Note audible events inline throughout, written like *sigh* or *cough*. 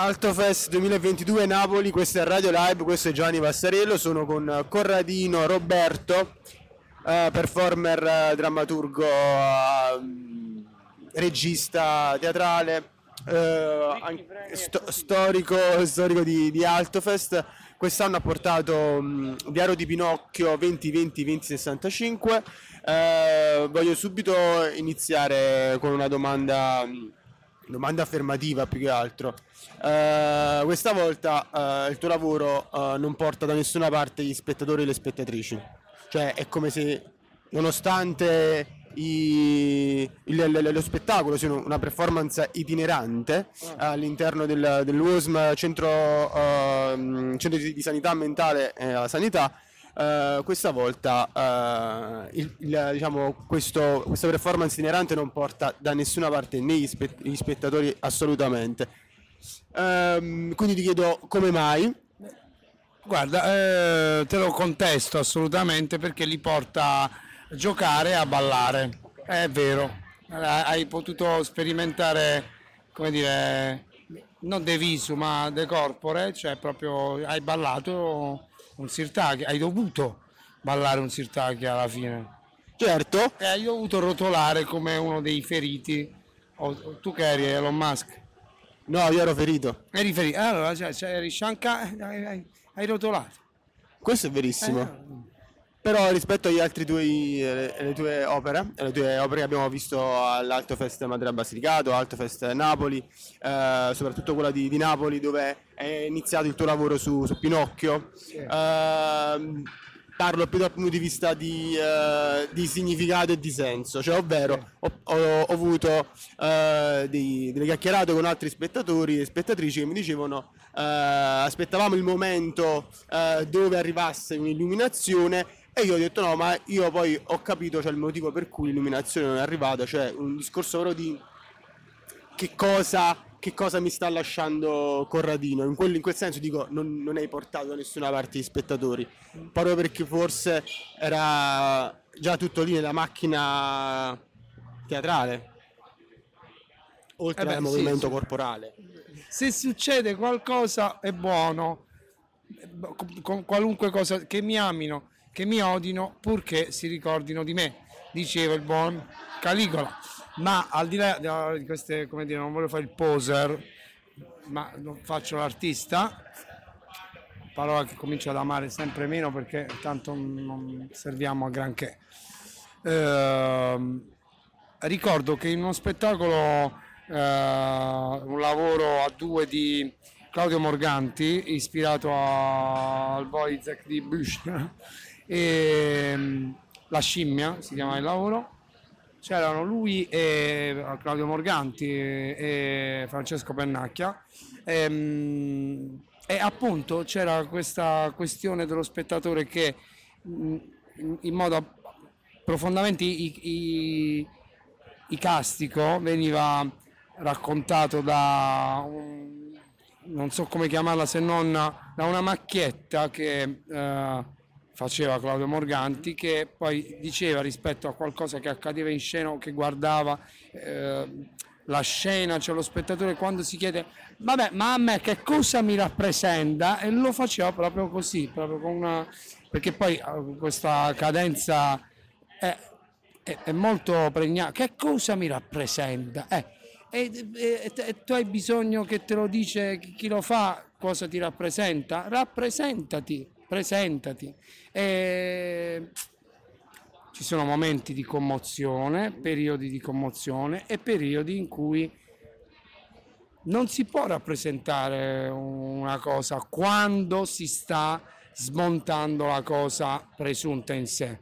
Altofest 2022 Napoli, questo è Radio Live, questo è Gianni Vassarello, sono con Corradino Roberto, eh, performer, eh, drammaturgo, eh, regista teatrale, eh, sto- storico, storico di, di Altofest. Quest'anno ha portato mh, Diario di Pinocchio 2020-2065. Eh, voglio subito iniziare con una domanda, mh, domanda affermativa più che altro. Eh, questa volta eh, il tuo lavoro eh, non porta da nessuna parte gli spettatori e le spettatrici. Cioè è come se nonostante i- il- il- lo spettacolo sia una performance itinerante all'interno del, dell'USM centro, ehm, centro di, di sanità mentale e alla sanità eh, questa volta eh, il- il- diciamo, questo- questa performance itinerante non porta da nessuna parte né gli, spe- gli spettatori assolutamente. Ehm, quindi ti chiedo come mai? Guarda, eh, te lo contesto assolutamente perché li porta a giocare e a ballare. È vero, Eh, hai potuto sperimentare, come dire, non de visu ma de corpore, cioè proprio hai ballato un sirtaki, hai dovuto ballare un sirtaki alla fine. certo E hai dovuto rotolare come uno dei feriti. O- tu che eri Elon Musk? no io ero ferito Eri ferito, allora cioè, cioè, eri Shanka, hai, hai- hai rotolato. questo è verissimo Però rispetto agli altri tuoi, eh, le tue opere, le tue opere che abbiamo visto all'Alto Fest Madre Basilicato, Alto Fest Napoli, eh, soprattutto quella di, di Napoli dove è iniziato il tuo lavoro su, su Pinocchio, ehm, parlo più dal punto di vista di, eh, di significato e di senso, cioè ovvero ho, ho- ho avuto eh, dei- delle chiacchierate con altri spettatori e spettatrici che mi dicevano eh, aspettavamo il momento eh, dove arrivasse un'illuminazione e io ho detto no, ma io poi ho capito cioè, il motivo per cui l'illuminazione non è arrivata, cioè un discorso proprio di che cosa, che cosa mi sta lasciando Corradino. In, quello- in quel senso dico, non, non hai portato da nessuna parte gli spettatori, proprio perché forse era già tutto lì nella macchina teatrale, oltre Eh al movimento sì. corporale. se succede qualcosa è buono, con qualunque cosa che mi amino, che mi odino, purché si ricordino di me, diceva il buon Caligola. Ma al di là di queste, come dire, non voglio fare il poser, ma faccio l'artista, parola che comincio ad amare sempre meno perché tanto non serviamo a granché. Ehm, ricordo che in uno spettacolo, eh, un lavoro a due di Claudio Morganti, ispirato a- al Wojciech di Büchner, e mm, La scimmia si chiama il lavoro, c'erano lui e Claudio Morganti e Francesco Pennacchia. Ehm, e appunto c'era questa questione dello spettatore che mh, in- modo profondamente icastico veniva raccontato da un, non so come chiamarla se non da una macchietta che eh, faceva Claudio Morganti che poi diceva rispetto a qualcosa che accadeva in scena o che guardava eh, la scena, cioè lo spettatore quando si chiede vabbè ma a me che cosa mi rappresenta e lo faceva proprio così, proprio con una perché poi eh, questa cadenza è, è- è molto pregnante. Che cosa mi rappresenta? Eh, e, e- e tu hai bisogno che te lo dice chi chi lo fa, cosa ti rappresenta? Rappresentati, presentati. E ci sono momenti di commozione, periodi di commozione e periodi in cui non si può rappresentare una cosa quando si sta smontando la cosa presunta in sé.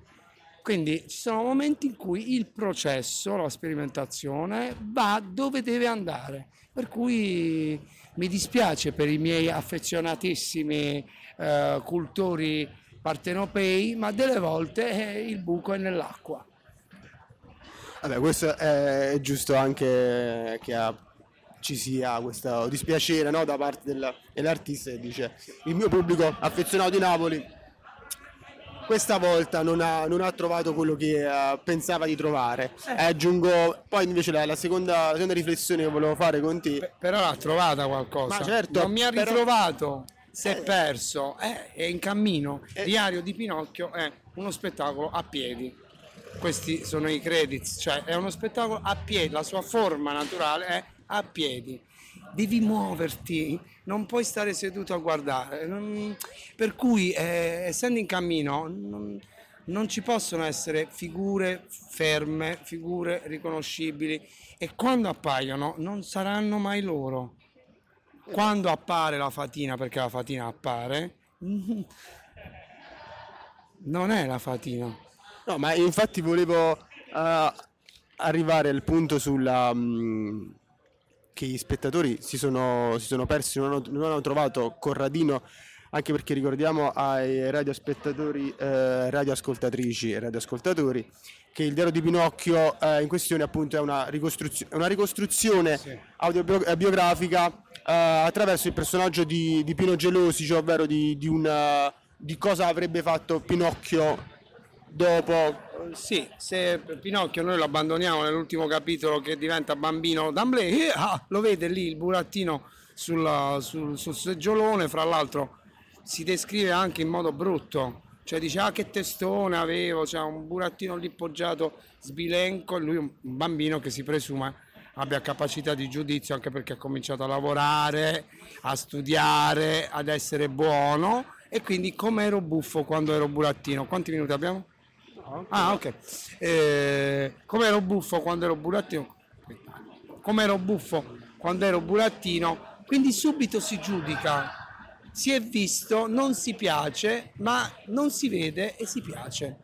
Quindi ci sono momenti in cui il processo, la sperimentazione va dove deve andare. Per cui mi dispiace per i miei affezionatissimi eh, cultori partenopei, ma delle volte eh, il buco è nell'acqua. Vabbè, questo è, giusto anche che ha- ci sia questo dispiacere no, da parte del- dell'artista che dice il mio pubblico affezionato di Napoli questa volta non ha, non ha trovato quello che uh, pensava di trovare. Eh. aggiungo poi invece la, la, seconda, la, seconda, riflessione che volevo fare con te. P- però l'ha trovata qualcosa. Ma certo, non mi ha ritrovato. Però... Si è eh. perso, eh, è in cammino. Eh. Diario di Pinocchio è uno spettacolo a piedi. Questi sono i credits, cioè è uno spettacolo a piedi, la sua forma naturale è a piedi. Devi muoverti, non puoi stare seduto a guardare. Non... Per cui, eh, essendo in cammino, non, non ci possono essere figure ferme, figure riconoscibili e quando appaiono non saranno mai loro. Quando appare la fatina, perché la fatina appare, *laughs* non è la fatina. No, ma infatti volevo uh, arrivare al punto sulla... Um, che gli spettatori si sono, si sono persi, non hanno, non hanno, trovato Corradino, anche perché ricordiamo ai radiospettatori, eh, radioascoltatrici e radioascoltatori che il diario di Pinocchio eh, in questione appunto è una, ricostruzio- una ricostruzione sì. autobiografica eh, attraverso il personaggio di, di Pino Gelosi, cioè ovvero di, di, una, di cosa avrebbe fatto Pinocchio dopo. Sì, se Pinocchio noi lo abbandoniamo nell'ultimo capitolo che diventa bambino d'Amblè, eh, ah, lo vede lì il burattino sul, sul, sul seggiolone, fra l'altro si descrive anche in modo brutto, cioè dice ah che testone avevo, c'è cioè, un burattino lì poggiato sbilenco, lui un bambino che si presume abbia capacità di giudizio anche perché ha cominciato a lavorare, a studiare, ad essere buono e quindi come ero buffo quando ero burattino. Quanti minuti abbiamo? Ah, ok. Eh, come ero buffo quando ero burattino? Come ero buffo quando ero burattino? Quindi subito si giudica. Si è visto, non si piace, ma non si vede e si piace.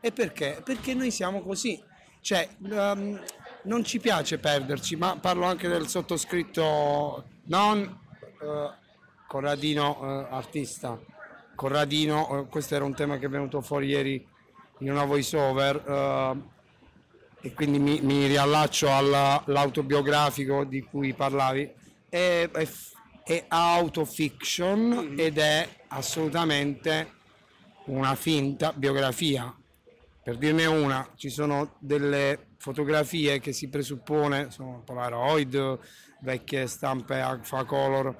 E perché? Perché noi siamo così. Cioè, um, non ci piace perderci, ma parlo anche del sottoscritto, non uh, Corradino uh, artista, Corradino, uh, questo era un tema che è venuto fuori ieri in una voice over e quindi mi, mi riallaccio all'autobiografico di cui parlavi, è, è, è autofiction mm-hmm. ed è assolutamente una finta biografia. Per dirne una, ci sono delle fotografie che si presuppone sono Polaroid, vecchie stampe alfa color,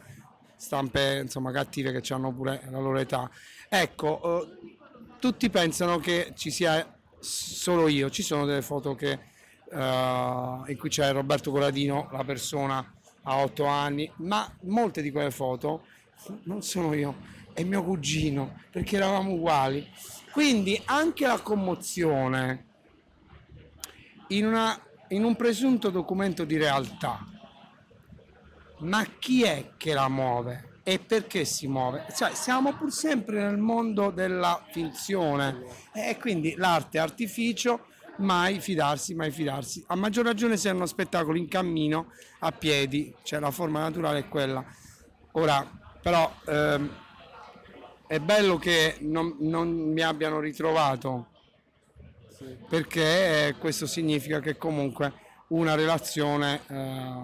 stampe insomma cattive che hanno pure la loro età. Ecco, eh, tutti pensano che ci sia solo io, ci sono delle foto che, eh, in cui c'è Roberto Corradino, la persona a 8 anni, ma molte di quelle foto non sono io, è mio cugino, perché eravamo uguali. Quindi anche la commozione in, una, in un presunto documento di realtà. Ma chi è che la muove? E perché si muove? Cioè, siamo pur sempre nel mondo della finzione e quindi l'arte artificio, mai fidarsi, mai fidarsi. A maggior ragione se è uno spettacolo in cammino, a piedi, cioè la forma naturale è quella. Ora, però, ehm, è bello che non, non mi abbiano ritrovato perché questo significa che comunque una relazione, eh,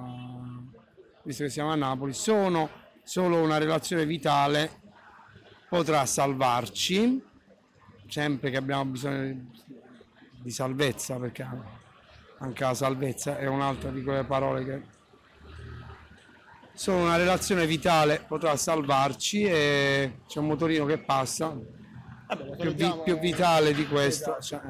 visto che siamo a Napoli, sono solo una relazione vitale potrà salvarci, sempre che abbiamo bisogno di salvezza, perché anche la salvezza è un'altra di quelle parole che solo una relazione vitale potrà salvarci e c'è un motorino che passa Vabbè, più, vi, più, vitale di questo. Cioè,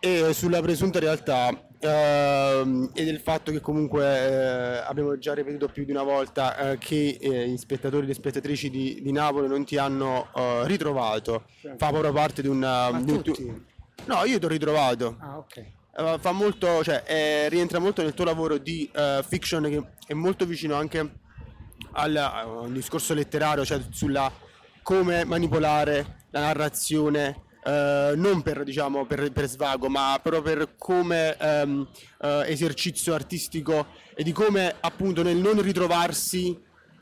eh. E sulla presunta realtà e del fatto che comunque uh, abbiamo già ripetuto più di una volta uh, che eh, gli spettatori e le spettatrici di, di, Napoli non ti hanno ritrovato, certo. fa proprio parte di, di un... Tu... No, io ti ho ritrovato. Ah, ok. Uh, fa molto, cioè, eh, rientra molto nel tuo lavoro di uh, fiction che è molto vicino anche al, al discorso letterario, cioè sulla come manipolare la narrazione Uh, non per, diciamo, per, per, svago, ma proprio per come um, uh, esercizio artistico e di come appunto nel non ritrovarsi,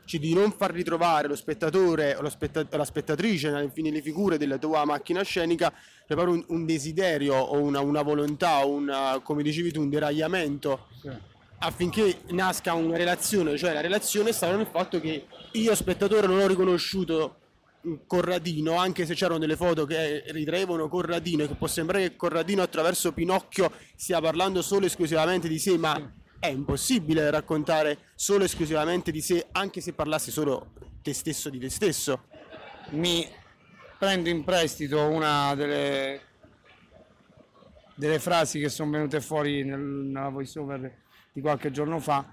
cioè di non far ritrovare lo spettatore o lo spetta- la spettatrice, le figure della tua macchina scenica, c'è proprio un, un desiderio o una, una volontà o una, come dicevi tu, un deragliamento. Sì affinché nasca una relazione, cioè la relazione sta nel fatto che io spettatore non ho riconosciuto Corradino, anche se c'erano delle foto che ritraevano Corradino che può sembrare che Corradino attraverso Pinocchio stia parlando solo e esclusivamente di sé, ma è impossibile raccontare solo e esclusivamente di sé, anche se parlassi solo te stesso di te stesso. Mi prendo in prestito una delle, delle frasi che sono venute fuori nel, nella voice over di qualche giorno fa.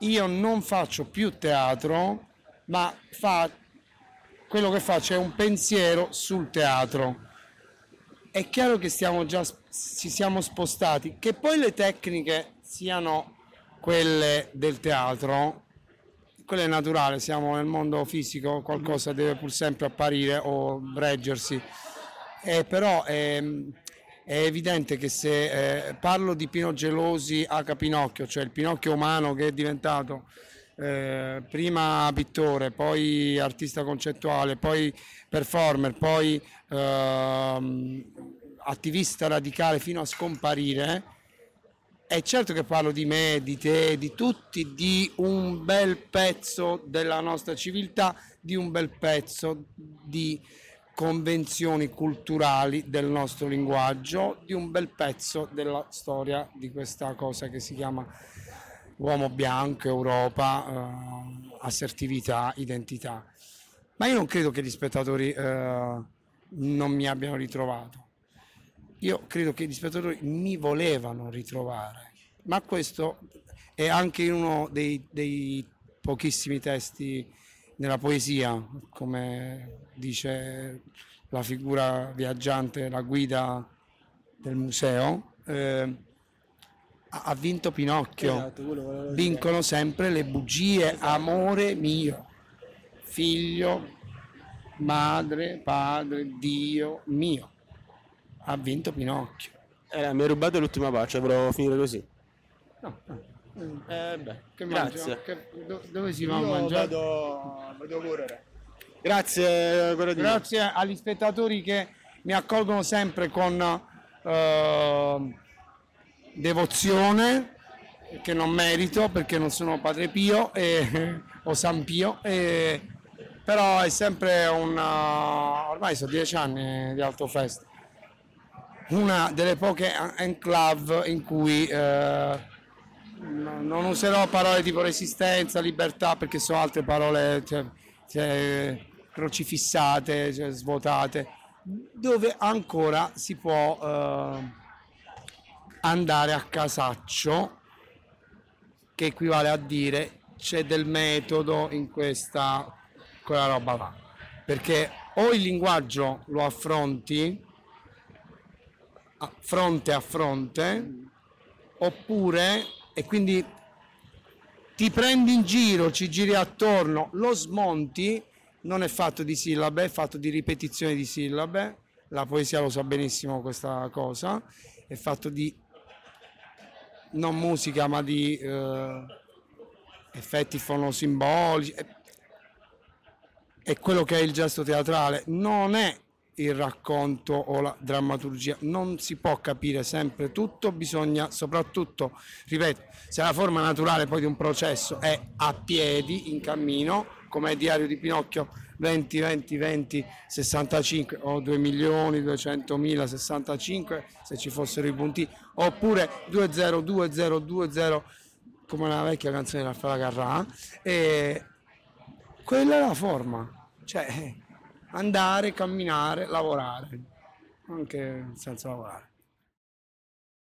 Io non faccio più teatro, ma fa, quello che faccio è un pensiero sul teatro. È chiaro che stiamo già, ci siamo spostati, che poi le tecniche siano quelle del teatro, quello è naturale, siamo nel mondo fisico, qualcosa deve pur sempre apparire o reggersi. Eh, però è, è, evidente che se eh, parlo di Pino Gelosi H. Pinocchio, cioè il Pinocchio umano che è diventato eh, prima pittore, poi artista concettuale, poi performer, poi ehm, attivista radicale fino a scomparire, è certo che parlo di me, di te, di tutti, di un bel pezzo della nostra civiltà, di un bel pezzo di convenzioni culturali del nostro linguaggio, di un bel pezzo della storia di questa cosa che si chiama uomo bianco, Europa, eh, assertività, identità. Ma io non credo che gli spettatori eh, non mi abbiano ritrovato io credo che gli spettatori mi volevano ritrovare, ma questo è anche uno dei, dei pochissimi testi nella poesia, come dice la figura viaggiante, la guida del museo. Eh, ha vinto Pinocchio, esatto, vincono sempre le bugie, esatto. amore mio, figlio, madre, padre, Dio mio ha vinto Pinocchio. Eh, mi hai rubato l'ultima pace, volevo finire così. No, no. Eh, beh, che Grazie. Che, do, dove si va a mangiare? Vado, vado a correre. Grazie, Grazie agli spettatori che mi accolgono sempre con eh, devozione, che non merito perché non sono Padre Pio e, o San Pio, e, però è sempre un... ormai sono dieci anni di Alto Festa una delle poche enclave in cui eh, non userò parole tipo resistenza, libertà, perché sono altre parole cioè, cioè, crocifissate, cioè, svuotate, dove ancora si può eh, andare a casaccio, che equivale a dire c'è del metodo in questa quella roba là. Perché o il linguaggio lo affronti fronte a fronte, oppure, e quindi ti prendi in giro, ci giri attorno, lo smonti, non è fatto di sillabe, è fatto di ripetizione di sillabe, la poesia lo sa benissimo questa cosa, è fatto di non musica ma di eh, effetti fonosimbolici, è, è quello che è il gesto teatrale, non è il racconto o la drammaturgia. Non si può capire sempre tutto, bisogna soprattutto, ripeto, se la forma naturale poi di un processo è a piedi, in cammino, come è Diario di Pinocchio 20 20 20 65 o 2 milioni 200 mila 65 se ci fossero i punti oppure 20 20 20 come la vecchia canzone di Raffaele Carrà e quella è la forma cioè andare, camminare, lavorare, anche senza lavorare.